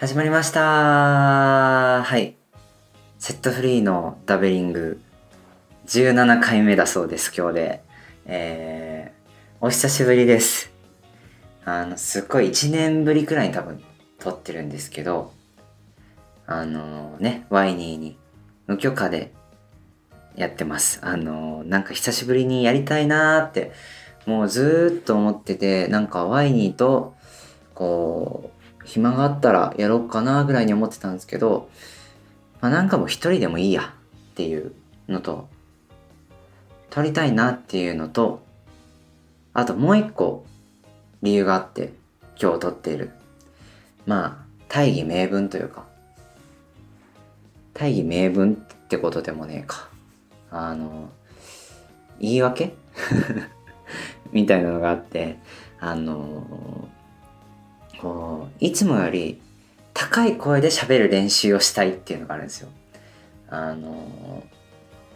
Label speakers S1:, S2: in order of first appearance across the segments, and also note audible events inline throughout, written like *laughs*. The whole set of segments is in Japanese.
S1: 始まりましたはい。セットフリーのダベリング17回目だそうです、今日で。えー、お久しぶりです。あの、すっごい1年ぶりくらいに多分撮ってるんですけど、あのね、ワイニーに無許可でやってます。あのなんか久しぶりにやりたいなーって、もうずーっと思ってて、なんかワイニーと、こう、暇があったらやろうかなぐらいに思ってたんですけど、まあ、なんかもう一人でもいいやっていうのと、撮りたいなっていうのと、あともう一個理由があって今日撮っている。まあ、大義名分というか、大義名分ってことでもねえか。あの、言い訳？*laughs* みたいなのがあって、あの、こう、いつもより高い声で喋る練習をしたいっていうのがあるんですよ。あの、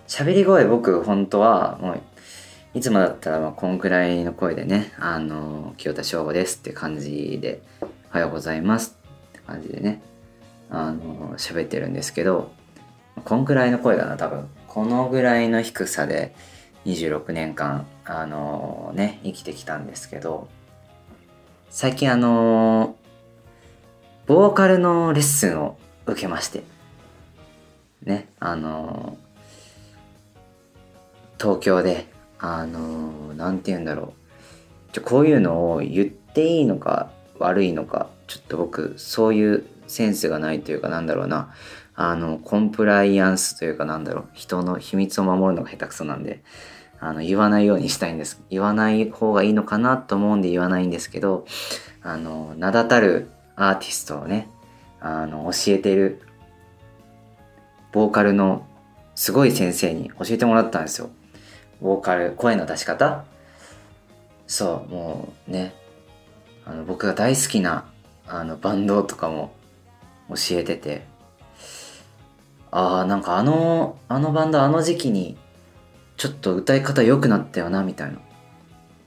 S1: 喋り声僕本当はもういつもだったらまあこんくらいの声でね、あの、清田翔吾ですって感じで、おはようございますって感じでね、あの、喋ってるんですけど、こんくらいの声だな、多分。このぐらいの低さで26年間、あのね、生きてきたんですけど、最近あのボーカルのレッスンを受けまして、ね、あの東京で、あのなんて言うんだろう。ちょこういうのを言っていいのか悪いのか、ちょっと僕、そういうセンスがないというかなんだろうな。あの、コンプライアンスというかなんだろう。人の秘密を守るのが下手くそなんで、あの、言わないようにしたいんです。言わない方がいいのかなと思うんで言わないんですけど、あの、名だたるアーティストをね、あの、教えてる、ボーカルのすごい先生に教えてもらったんですよ。ボーカル、声の出し方そう、もうね、あの、僕が大好きな、あの、バンドとかも教えてて、ああ、なんかあの、あのバンドあの時期に、ちょっと歌い方良くなったよな、みたいな。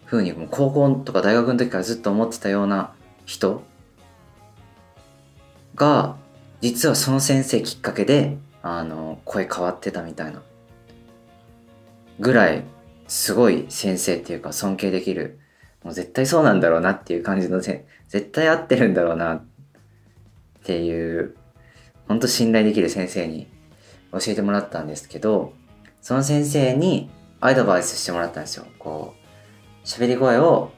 S1: 風に、もう高校とか大学の時からずっと思ってたような人が、実はその先生きっかけで、あの、声変わってたみたいな。ぐらい、すごい先生っていうか尊敬できる。もう絶対そうなんだろうなっていう感じのせ、絶対合ってるんだろうなっていう、ほんと信頼できる先生に教えてもらったんですけど、その先生にアドバイスしてもらったんですよ。こう、喋り声を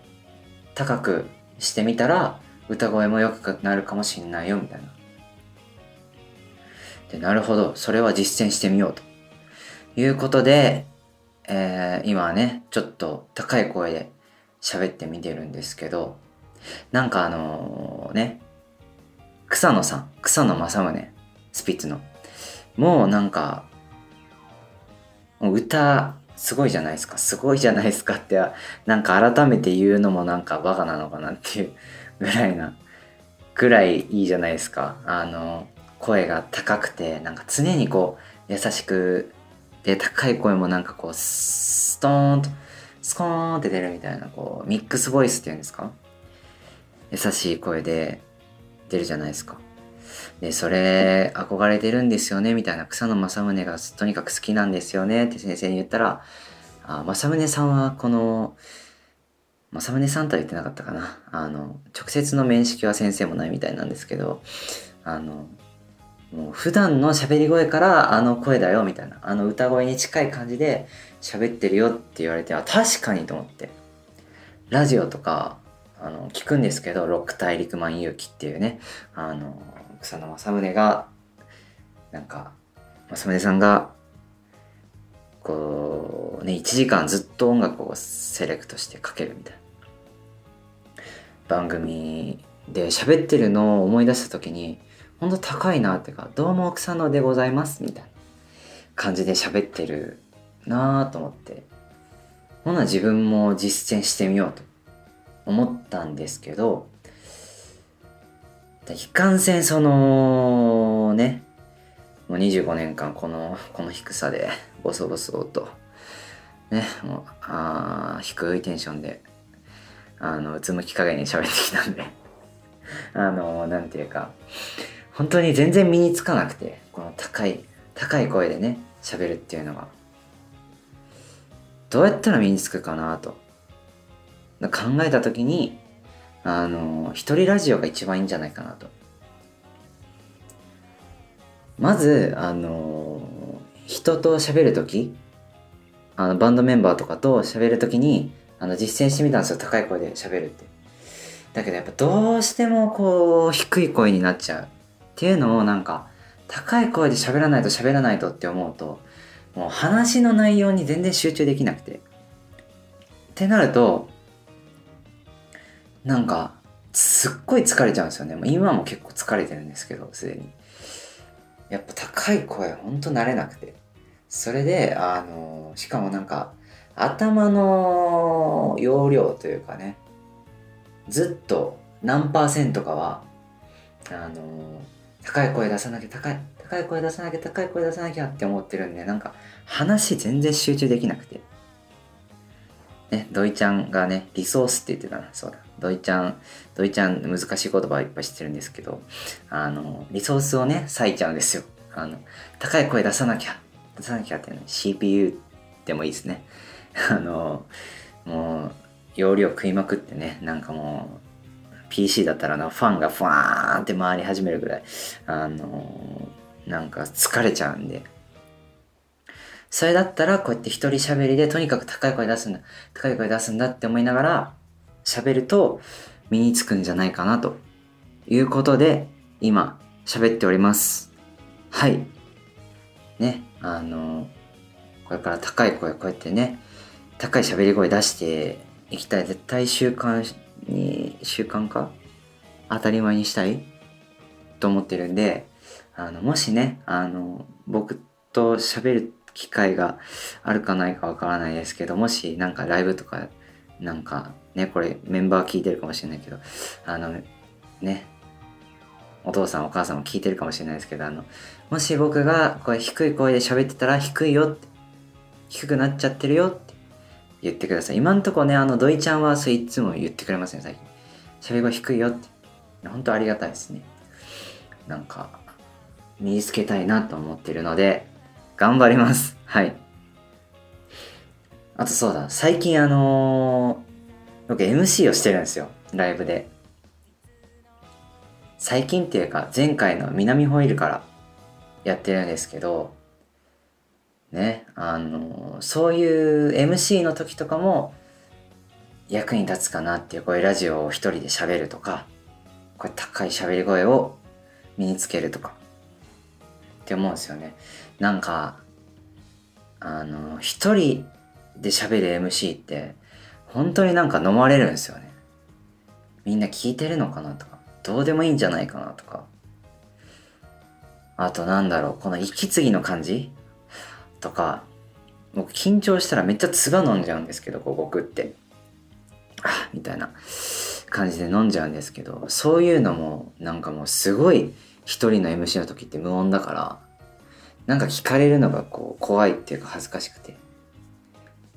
S1: 高くしてみたら歌声も良くなるかもしんないよみたいな。で、なるほど。それは実践してみようと。いうことで、えー、今はね、ちょっと高い声で喋ってみてるんですけど、なんかあのね、草野さん、草野正宗、スピッツの、もうなんか、もう歌、すごいじゃないですか。すごいじゃないですかって、なんか改めて言うのもなんかバカなのかなっていうぐらいな、ぐらいいいじゃないですか。あの、声が高くて、なんか常にこう、優しく、で、高い声もなんかこう、ストーンと、スコーンって出るみたいな、こう、ミックスボイスっていうんですか？優しい声で出るじゃないですか。で、それ、憧れてるんですよね、みたいな、草野正宗がとにかく好きなんですよね、って先生に言ったら、あ、正宗さんはこの、正宗さんとは言ってなかったかな。あの、直接の面識は先生もないみたいなんですけど、あの、もう普段の喋り声からあの声だよみたいな、あの歌声に近い感じで喋ってるよって言われて、あ、確かにと思って。ラジオとか、あの、聞くんですけど、ロック大陸マン勇気っていうね、あの、草野正宗が、なんか、正宗さんが、こう、ね、1時間ずっと音楽をセレクトしてかけるみたいな。番組で喋ってるのを思い出した時に、ほんと高いなっていうか、どうも草野でございますみたいな感じで喋ってるなぁと思って、ほな自分も実践してみようと思ったんですけど、いかんせんそのね、もう25年間この、この低さでボソボソと、ね、もう、あ低いテンションで、あの、うつむき加減に喋ってきたんで、*laughs* あのなんていうか本当に全然身につかなくてこの高い高い声でね喋るっていうのがどうやったら身につくかなと。考えた時にあの一人ラジオが一番いいんじゃないかなと。まずあの人と喋る時あのバンドメンバーとかと喋る時にあの実践してみたんですよ。高い声で喋るって。だけどやっぱどうしてもこう低い声になっちゃうっていうのをなんか高い声で喋らないと喋らないとって思うともう話の内容に全然集中できなくて。ってなるとなんかすっごい疲れちゃうんですよね。もう今も結構疲れてるんですけどすでに。やっぱ高い声ほんと慣れなくて。それであのしかもなんか頭の容量というかねずっと何パーセントかはあの高い声出さなきゃ高い高い声出さなきゃ高い声出さなきゃって思ってるんでなんか話全然集中できなくて。ね土井ちゃんがねリソースって言ってたなそうだ。土井ちゃん土井ちゃん難しい言葉をいっぱい知ってるんですけどあのリソースをね割いちゃうんですよ。あの高い声出さなきゃ出さなきゃって、ね、CPU でもいいですね。*laughs* あのもう容量食いまくってねなんかもう PC だったらなファンがファーンって回り始めるぐらいあのなんか疲れちゃうんで。それだったらこうやって一人喋りでとにかく高い声出すんだ高い声出すんだって思いながら喋ると身につくんじゃないかなと。いうことで今喋っております。はい。ねあのこれから高い声こうやってね高い喋り声出していきたい。絶対習慣に習慣化？当たり前にしたい？と思ってるんであのもしねあの僕と喋る機会があるかないかわからないですけどもしなんかライブとかなんかねこれメンバー聞いてるかもしれないけどあのねお父さんお母さんも聞いてるかもしれないですけどあのもし僕がこれ低い声で喋ってたら低いよって低くなっちゃってるよって言ってください。今んとこねあの土井ちゃんはそういつも言ってくれますね最近。喋り声低いよって。本当ありがたいですね。なんか身につけたいなと思ってるので頑張ります。はい。あとそうだ。最近あのー、僕 MC をしてるんですよ。ライブで。最近っていうか前回の南ホイールからやってるんですけどねあのそういう MC の時とかも役に立つかなっていうこういうラジオを一人で喋るとかこういう高い喋り声を身につけるとかって思うんですよね。なんかあの一人で喋る MC って本当になんか飲まれるんですよね。みんな聞いてるのかなとかどうでもいいんじゃないかなとか。あとなんだろうこの息継ぎの感じ？とか僕緊張したらめっちゃ唾飲んじゃうんですけどこう僕って。あみたいな感じで飲んじゃうんですけどそういうのもなんかもうすごい一人の MC の時って無音だからなんか聞かれるのがこう怖いっていうか恥ずかしくて。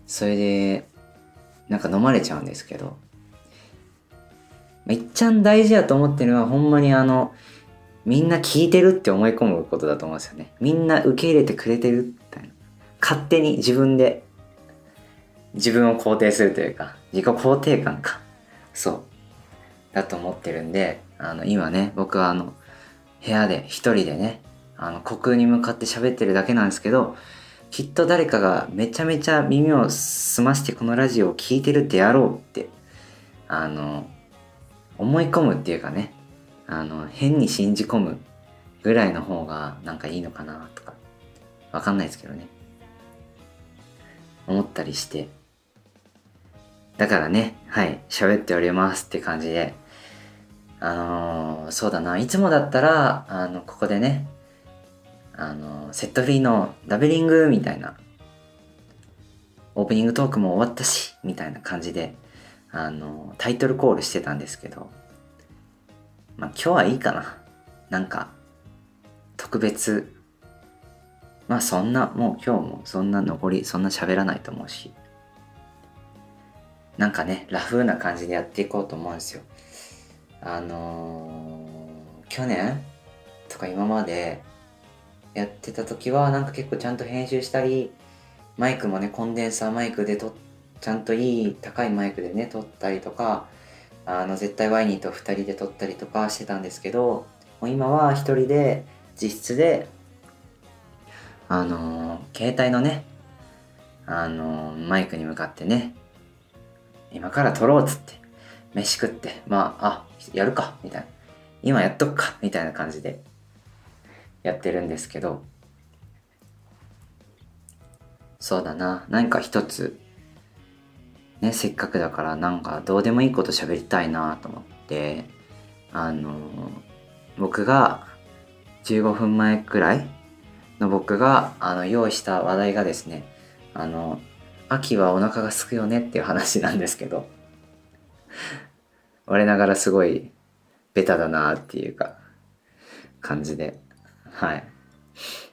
S1: それでなんか飲まれちゃうんですけど。めっちゃ大事やと思ってるのはほんまにあのみんな聞いてるって思い込むことだと思うんですよね。みんな受け入れてくれてるみたいな勝手に自分で自分を肯定するというか自己肯定感か。そう。だと思ってるんであの今ね僕はあの部屋で一人でねあの虚空に向かって喋ってるだけなんですけどきっと誰かがめちゃめちゃ耳を澄ましてこのラジオを聴いてるってやろうってあの思い込むっていうかねあの変に信じ込むぐらいの方がなんかいいのかなとかわかんないですけどね。思ったりして。だからね、はい、喋っておりますって感じで、あのー、そうだな、いつもだったら、あの、ここでね、あの、セットフリーのダベリングみたいな、オープニングトークも終わったし、みたいな感じで、あの、タイトルコールしてたんですけど、まあ今日はいいかな。なんか、特別まあそんな、もう今日もそんな残り、そんな喋らないと思うし、なんかね、ラフな感じでやっていこうと思うんですよ。あのー去年とか今までやってた時はなんか結構ちゃんと編集したりマイクもねコンデンサーマイクでとちゃんといい高いマイクでね撮ったりとかあの絶対ワイニーと2人で撮ったりとかしてたんですけどもう今は1人で自室であのー携帯のねあのーマイクに向かってね今から撮ろうっつって飯食ってまああやるかみたいな。今やっとくかみたいな感じでやってるんですけどそうだな。何か一つねせっかくだからなんかどうでもいいこと喋りたいなと思ってあの僕が15分前くらいの僕があの用意した話題がですねあの秋はお腹が空くよねっていう話なんですけど *laughs* 我ながらすごいベタだなっていうか感じで。はい。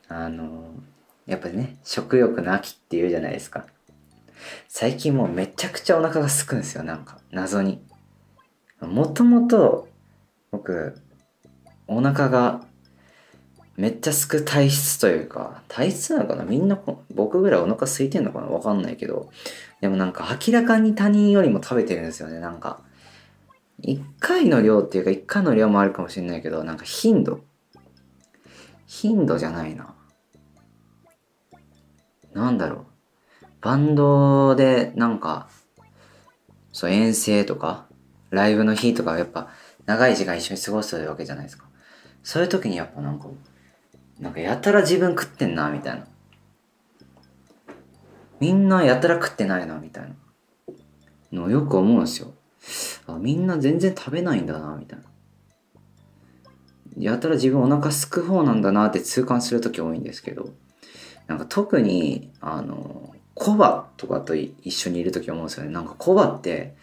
S1: あのやっぱりね食欲の秋っていうじゃないですか。最近もうめちゃくちゃお腹が空くんですよなんか。謎に。もともと僕お腹がめっちゃすく体質というか体質なのかな？みんな僕ぐらいお腹空いてんのかな？わかんないけど。でもなんか明らかに他人よりも食べてるんですよねなんか。1回の量っていうか1回の量もあるかもしれないけどなんか頻度。頻度じゃないな。なんだろう。バンドでなんかそう遠征とかライブの日とかやっぱ長い時間一緒に過ごすわけじゃないですか。そういう時にやっぱなんかなんかやたら自分食ってんなみたいな。みんなやたら食ってないなみたいな。のよく思うんですよ。あみんな全然食べないんだなみたいな。やたら自分お腹すく方なんだなって痛感する時多いんですけどなんか特にあのコバとかと一緒にいる時思うんですよね。なんかコバって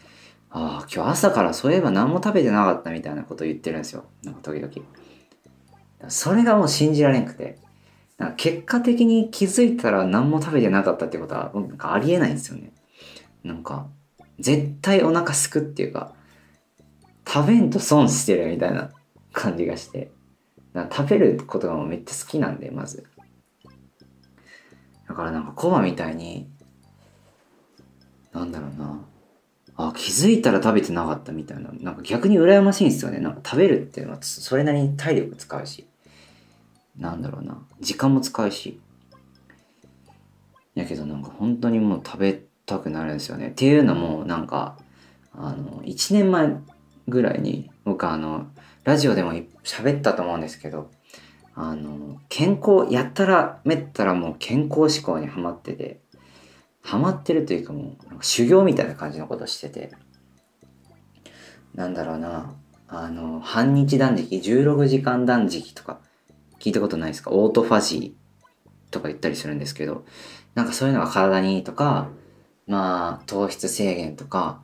S1: ああ今日朝からそういえば何も食べてなかったみたいなこと言ってるんですよ。なんか時々。それがもう信じられんくて。なんか結果的に気づいたら何も食べてなかったってことはなんかありえないんですよね。なんか絶対お腹すくっていうか食べんと損してるみたいな。感じがしてな食べることがもうめっちゃ好きなんでまず。だからなんかコバみたいになんだろうな。あ気づいたら食べてなかったみたいな。なんか逆に羨ましいんですよね。なんか食べるっていうのはそれなりに体力使うし。なんだろうな。時間も使うし。やけどなんか本当にもう食べたくなるんですよね。っていうのもなんかあの1年前ぐらいに僕あのラジオでも喋ったと思うんですけどあの健康やったらめったらもう健康志向にはまっててハマってるというかもう修行みたいな感じのことしててなんだろうなあの半日断食16時間断食とか聞いたことないですか？オートファジーとか言ったりするんですけどなんかそういうのが体にいいとかまあ糖質制限とか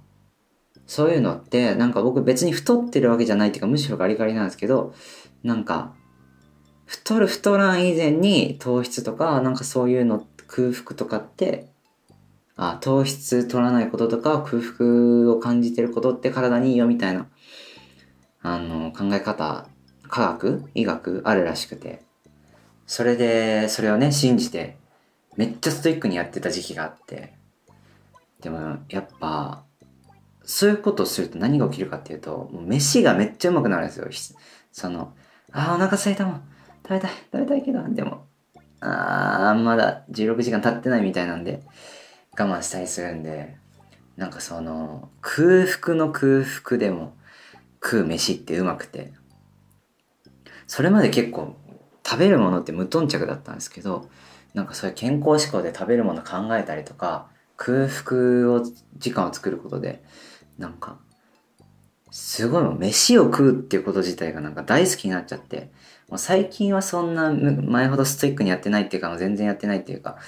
S1: そういうのってなんか僕別に太ってるわけじゃないっていうかむしろガリガリなんですけどなんか太る太らん以前に糖質とかなんかそういうの空腹とかってあ糖質取らないこととか空腹を感じてることって体にいいよみたいなあの考え方科学医学あるらしくて。それでそれをね信じてめっちゃストイックにやってた時期があって。でもやっぱそういうことをすると何が起きるかっていうともう飯がめっちゃうまくなるんですよ。そのあーお腹空いたもん。食べたい。食べたいけどでもあーまだ16時間経ってないみたいなんで我慢したりするんでなんかその空腹の空腹でも食う飯ってうまくて。それまで結構食べるものって無頓着だったんですけどなんかそういう健康志向で食べるもの考えたりとか空腹を時間を作ることでなんかすごいもう飯を食うっていうこと自体がなんか大好きになっちゃってもう最近はそんな前ほどストイックにやってないっていうか全然やってないっていうか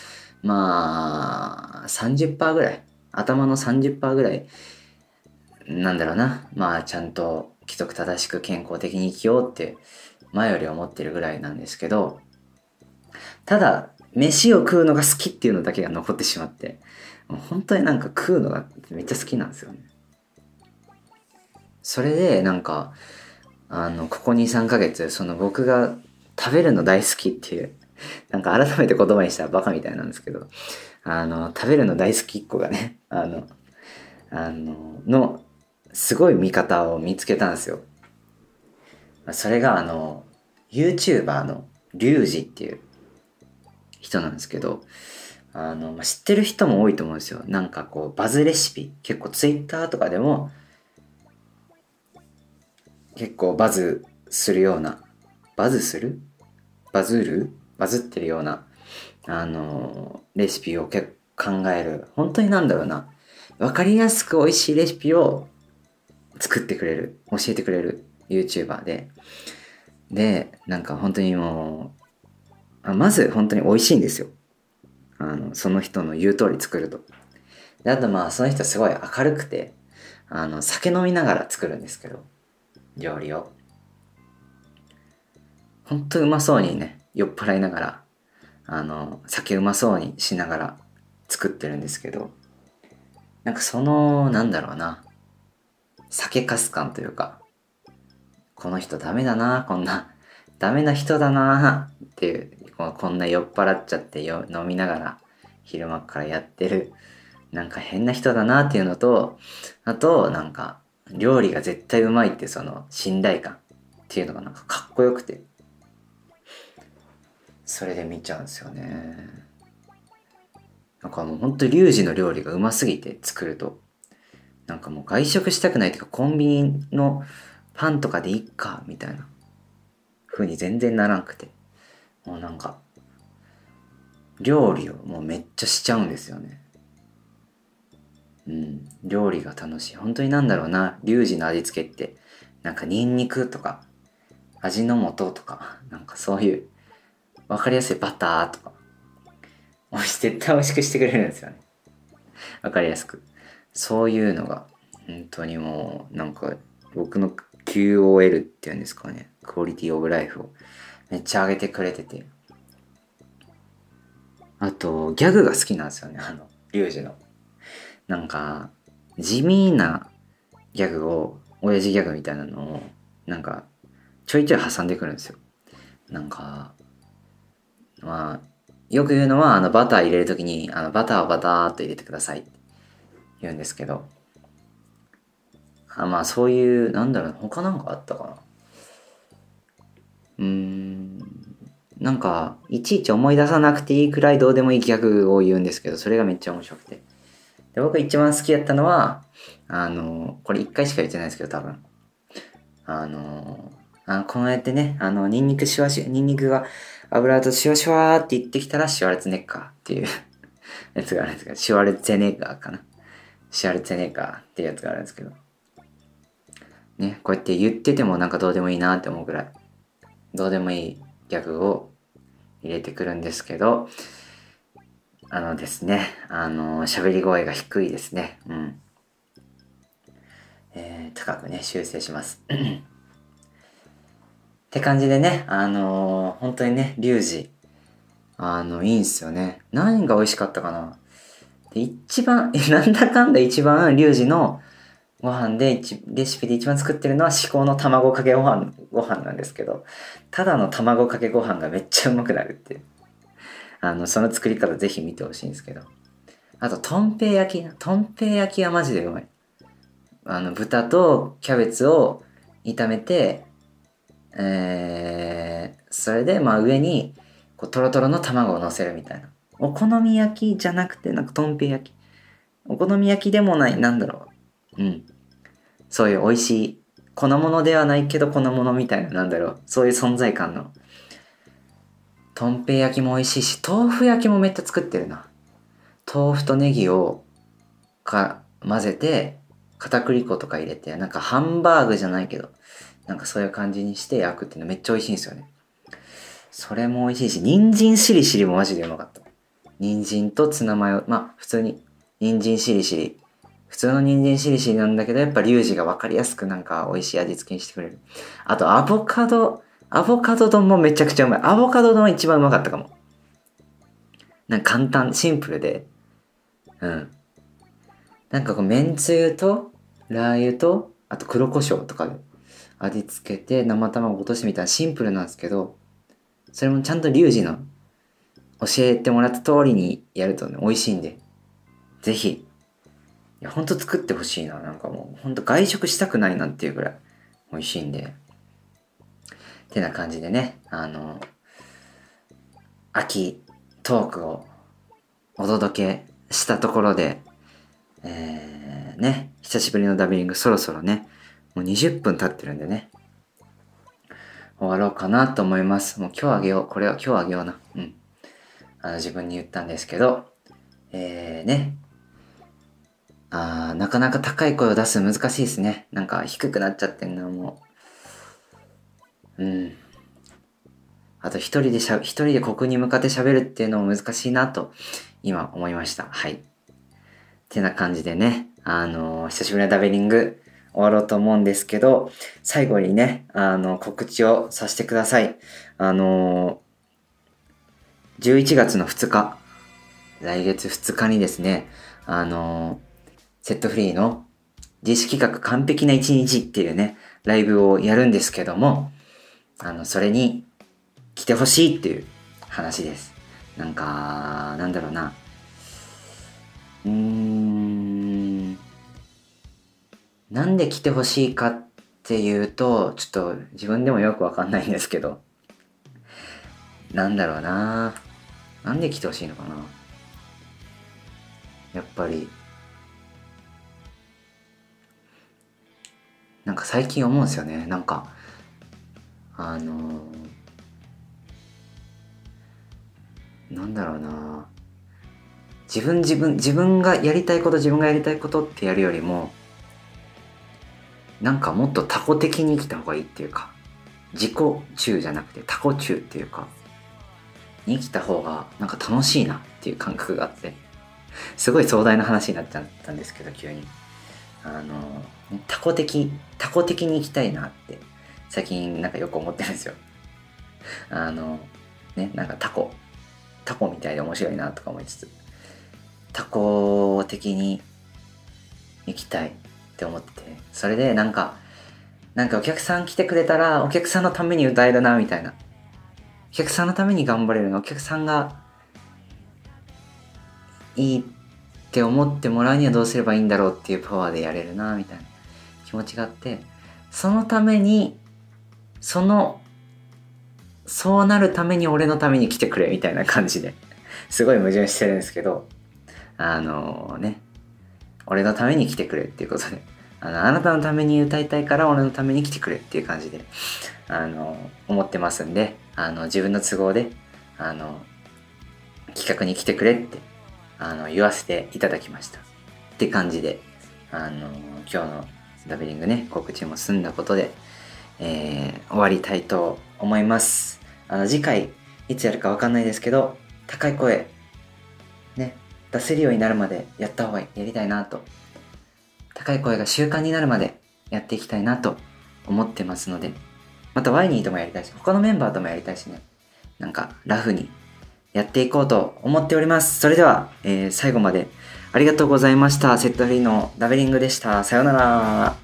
S1: まあ30%ぐらい頭の30%ぐらいなんだろうなまあちゃんと規則正しく健康的に生きようって前より思ってるぐらいなんですけどただ飯を食うのが好きっていうのだけが残ってしまってもう本当になんか食うのがめっちゃ好きなんですよね。それでなんかあのここ23ヶ月その僕が食べるの大好きっていうなんか改めて言葉にしたらバカみたいなんですけどあの食べるの大好きっ子がねあのあののすごい見方を見つけたんですよ。それがあの YouTuber のリュウジっていう人なんですけどあの、まあ、知ってる人も多いと思うんですよ。なんかこうバズレシピ結構 Twitter とかでも結構バズするようなバズする？バズる？バズってるようなあのレシピを結構考える。本当になんだろうな。分かりやすく美味しいレシピを作ってくれる。教えてくれる YouTuber で。でなんか本当にもうあまず本当に美味しいんですよ。あのその人の言う通り作ると。であとまあその人すごい明るくてあの酒飲みながら作るんですけど。料理を。本当うまそうにね酔っ払いながらあの酒うまそうにしながら作ってるんですけどなんかそのなんだろうな酒かす感というかこの人ダメだなこんなダメな人だなっていうこんな酔っ払っちゃってよ飲みながら昼間からやってるなんか変な人だなっていうのとあとなんか料理が絶対うまいってその信頼感っていうのがなんかかっこよくて。それで見ちゃうんですよね。なんかもうほんとリュウジの料理がうますぎて作ると。なんかもう外食したくないっていうかコンビニのパンとかでいっかみたいな。風に全然ならんくて。もうなんか料理をもうめっちゃしちゃうんですよね。うん。料理が楽しい。本当になんだろうな。リュウジの味付けってなんかニンニクとか味の素とかなんかそういう分かりやすいバターとか絶対美味しくしてくれるんですよね。分かりやすく。そういうのが本当にもうなんか僕の QOL っていうんですかね。クオリティオブライフをめっちゃ上げてくれてて。あとギャグが好きなんですよね。あのリュウジの。なんか地味なギャグを親父ギャグみたいなのをなんかちょいちょい挟んでくるんですよ。なんかまあよく言うのはあのバター入れる時にあのバターをバターっと入れてください。って言うんですけど。あまあそういうなんだろう他なんかあったかな。うーん。なんかいちいち思い出さなくていいくらいどうでもいいギャグを言うんですけどそれがめっちゃ面白くて。で僕一番好きやったのはあのこれ一回しか言ってないですけど多分。あのあこうやってねあのニンニクシュワシュニンニクが油とシュワシワって言ってきたらシュワルツネッカーっていう *laughs* やつがあるんですけどシュワルツネッカーかな。シュワルツネッカーっていうやつがあるんですけど。ねこうやって言っててもなんかどうでもいいなって思うぐらいどうでもいいギャグを入れてくるんですけどあのですねあの喋り声が低いですねうんえー、高くね修正します *coughs* って感じでね、あのー、本当にね、リュウジ、あの、いいんすよね。何が美味しかったかな。で、一番、*laughs* なんだかんだ一番、リュウジのご飯で、レシピで一番作ってるのは至高の卵かけご飯、ご飯なんですけど、ただの卵かけご飯がめっちゃうまくなるっていう。あの、その作り方ぜひ見てほしいんですけど。あと、とんぺい焼き、とんぺい焼きはマジでうまい。あの、豚とキャベツを炒めて、えー、それでまあ上にこうトロトロの卵を乗せるみたいな。お好み焼きじゃなくてなんかとんぺ焼き。お好み焼きでもないなんだろう。うん。そういう美味しい粉物ではないけど粉物みたいななんだろう。そういう存在感のとんぺ焼きも美味しいし豆腐焼きもめっちゃ作ってるな豆腐とネギをか混ぜて片栗粉とか入れてなんかハンバーグじゃないけどなんかそういう感じにして焼くっていうのめっちゃ美味しいんですよね。それも美味しいし、人参しりしりもマジでうまかった。人参とツナマヨ、まあ普通に人参しりしり。普通の人参しりしりなんだけど、やっぱリュウジが分かりやすくなんか美味しい味付けにしてくれる。あとアボカド、アボカド丼もめちゃくちゃうまい。アボカド丼一番うまかったかも。なんか簡単、シンプルで。うん。なんかこう、めんつゆと、ラー油と、あと黒胡椒とかで味付けて生卵落としてみたらシンプルなんですけどそれもちゃんとリュウジの教えてもらった通りにやるとね美味しいんでぜひいやほんと作ってほしいななんかもうほんと外食したくないなっていうぐらい美味しいんでてな感じでねあの秋トークをお届けしたところでえー、ね久しぶりのダビリングそろそろねもう20分経ってるんでね終わろうかなと思います。もう今日あげよう。これは今日あげような。うん。あの自分に言ったんですけどえー、ね。あなかなか高い声を出す難しいですね。なんか低くなっちゃってんなもうんあと一人でしゃ、一人で国に向かって喋るっていうのも難しいなと、今思いました。はい。ってな感じでね、あのー、久しぶりのダベリング終わろうと思うんですけど、最後にね、あの、告知をさせてください。あのー、11月の2日、来月2日にですね、あのー、セットフリーの自主企画完璧な一日っていうね、ライブをやるんですけども、あの、それに来てほしいっていう話です。なんか、なんだろうな。うーん。なんで来てほしいかっていうと、ちょっと自分でもよくわかんないんですけど。なんだろうな。なんで来てほしいのかな。やっぱり。なんか最近思うんですよね。なんか、あのーなんだろうな。自分自分自分がやりたいこと自分がやりたいことってやるよりもなんかもっと他己的に生きた方がいいっていうか自己中じゃなくて他己中っていうかに生きた方がなんか楽しいなっていう感覚があってすごい壮大な話になっちゃったんですけど急に。あの他己的他己的に生きたいなって最近なんかよく思ってるんですよ。あのねなんかタコ。タコみたいで面白いなとか思いつつ。タコ的に行きたいって思ってて。それでなんかなんかお客さん来てくれたらお客さんのために歌えるなみたいな。お客さんのために頑張れるのお客さんがいいって思ってもらうにはどうすればいいんだろうっていうパワーでやれるなみたいな気持ちがあって。そのためにそのそうなるために俺のために来てくれみたいな感じで。*laughs* すごい矛盾してるんですけどあのね。俺のために来てくれっていうことで。あのあなたのために歌いたいから俺のために来てくれっていう感じであの思ってますんであの自分の都合であの企画に来てくれってあの言わせていただきました。って感じであの今日のダビリングね告知も済んだことで、えー、終わりたいと思います。あの次回いつやるかわかんないですけど高い声ね出せるようになるまでやった方がやりたいなと。高い声が習慣になるまでやっていきたいなと思ってますのでまたワイニーともやりたいし他のメンバーともやりたいしね。なんかラフにやっていこうと思っております。それでは、えー、最後までありがとうございました。セットフリーのダベリングでした。さようなら。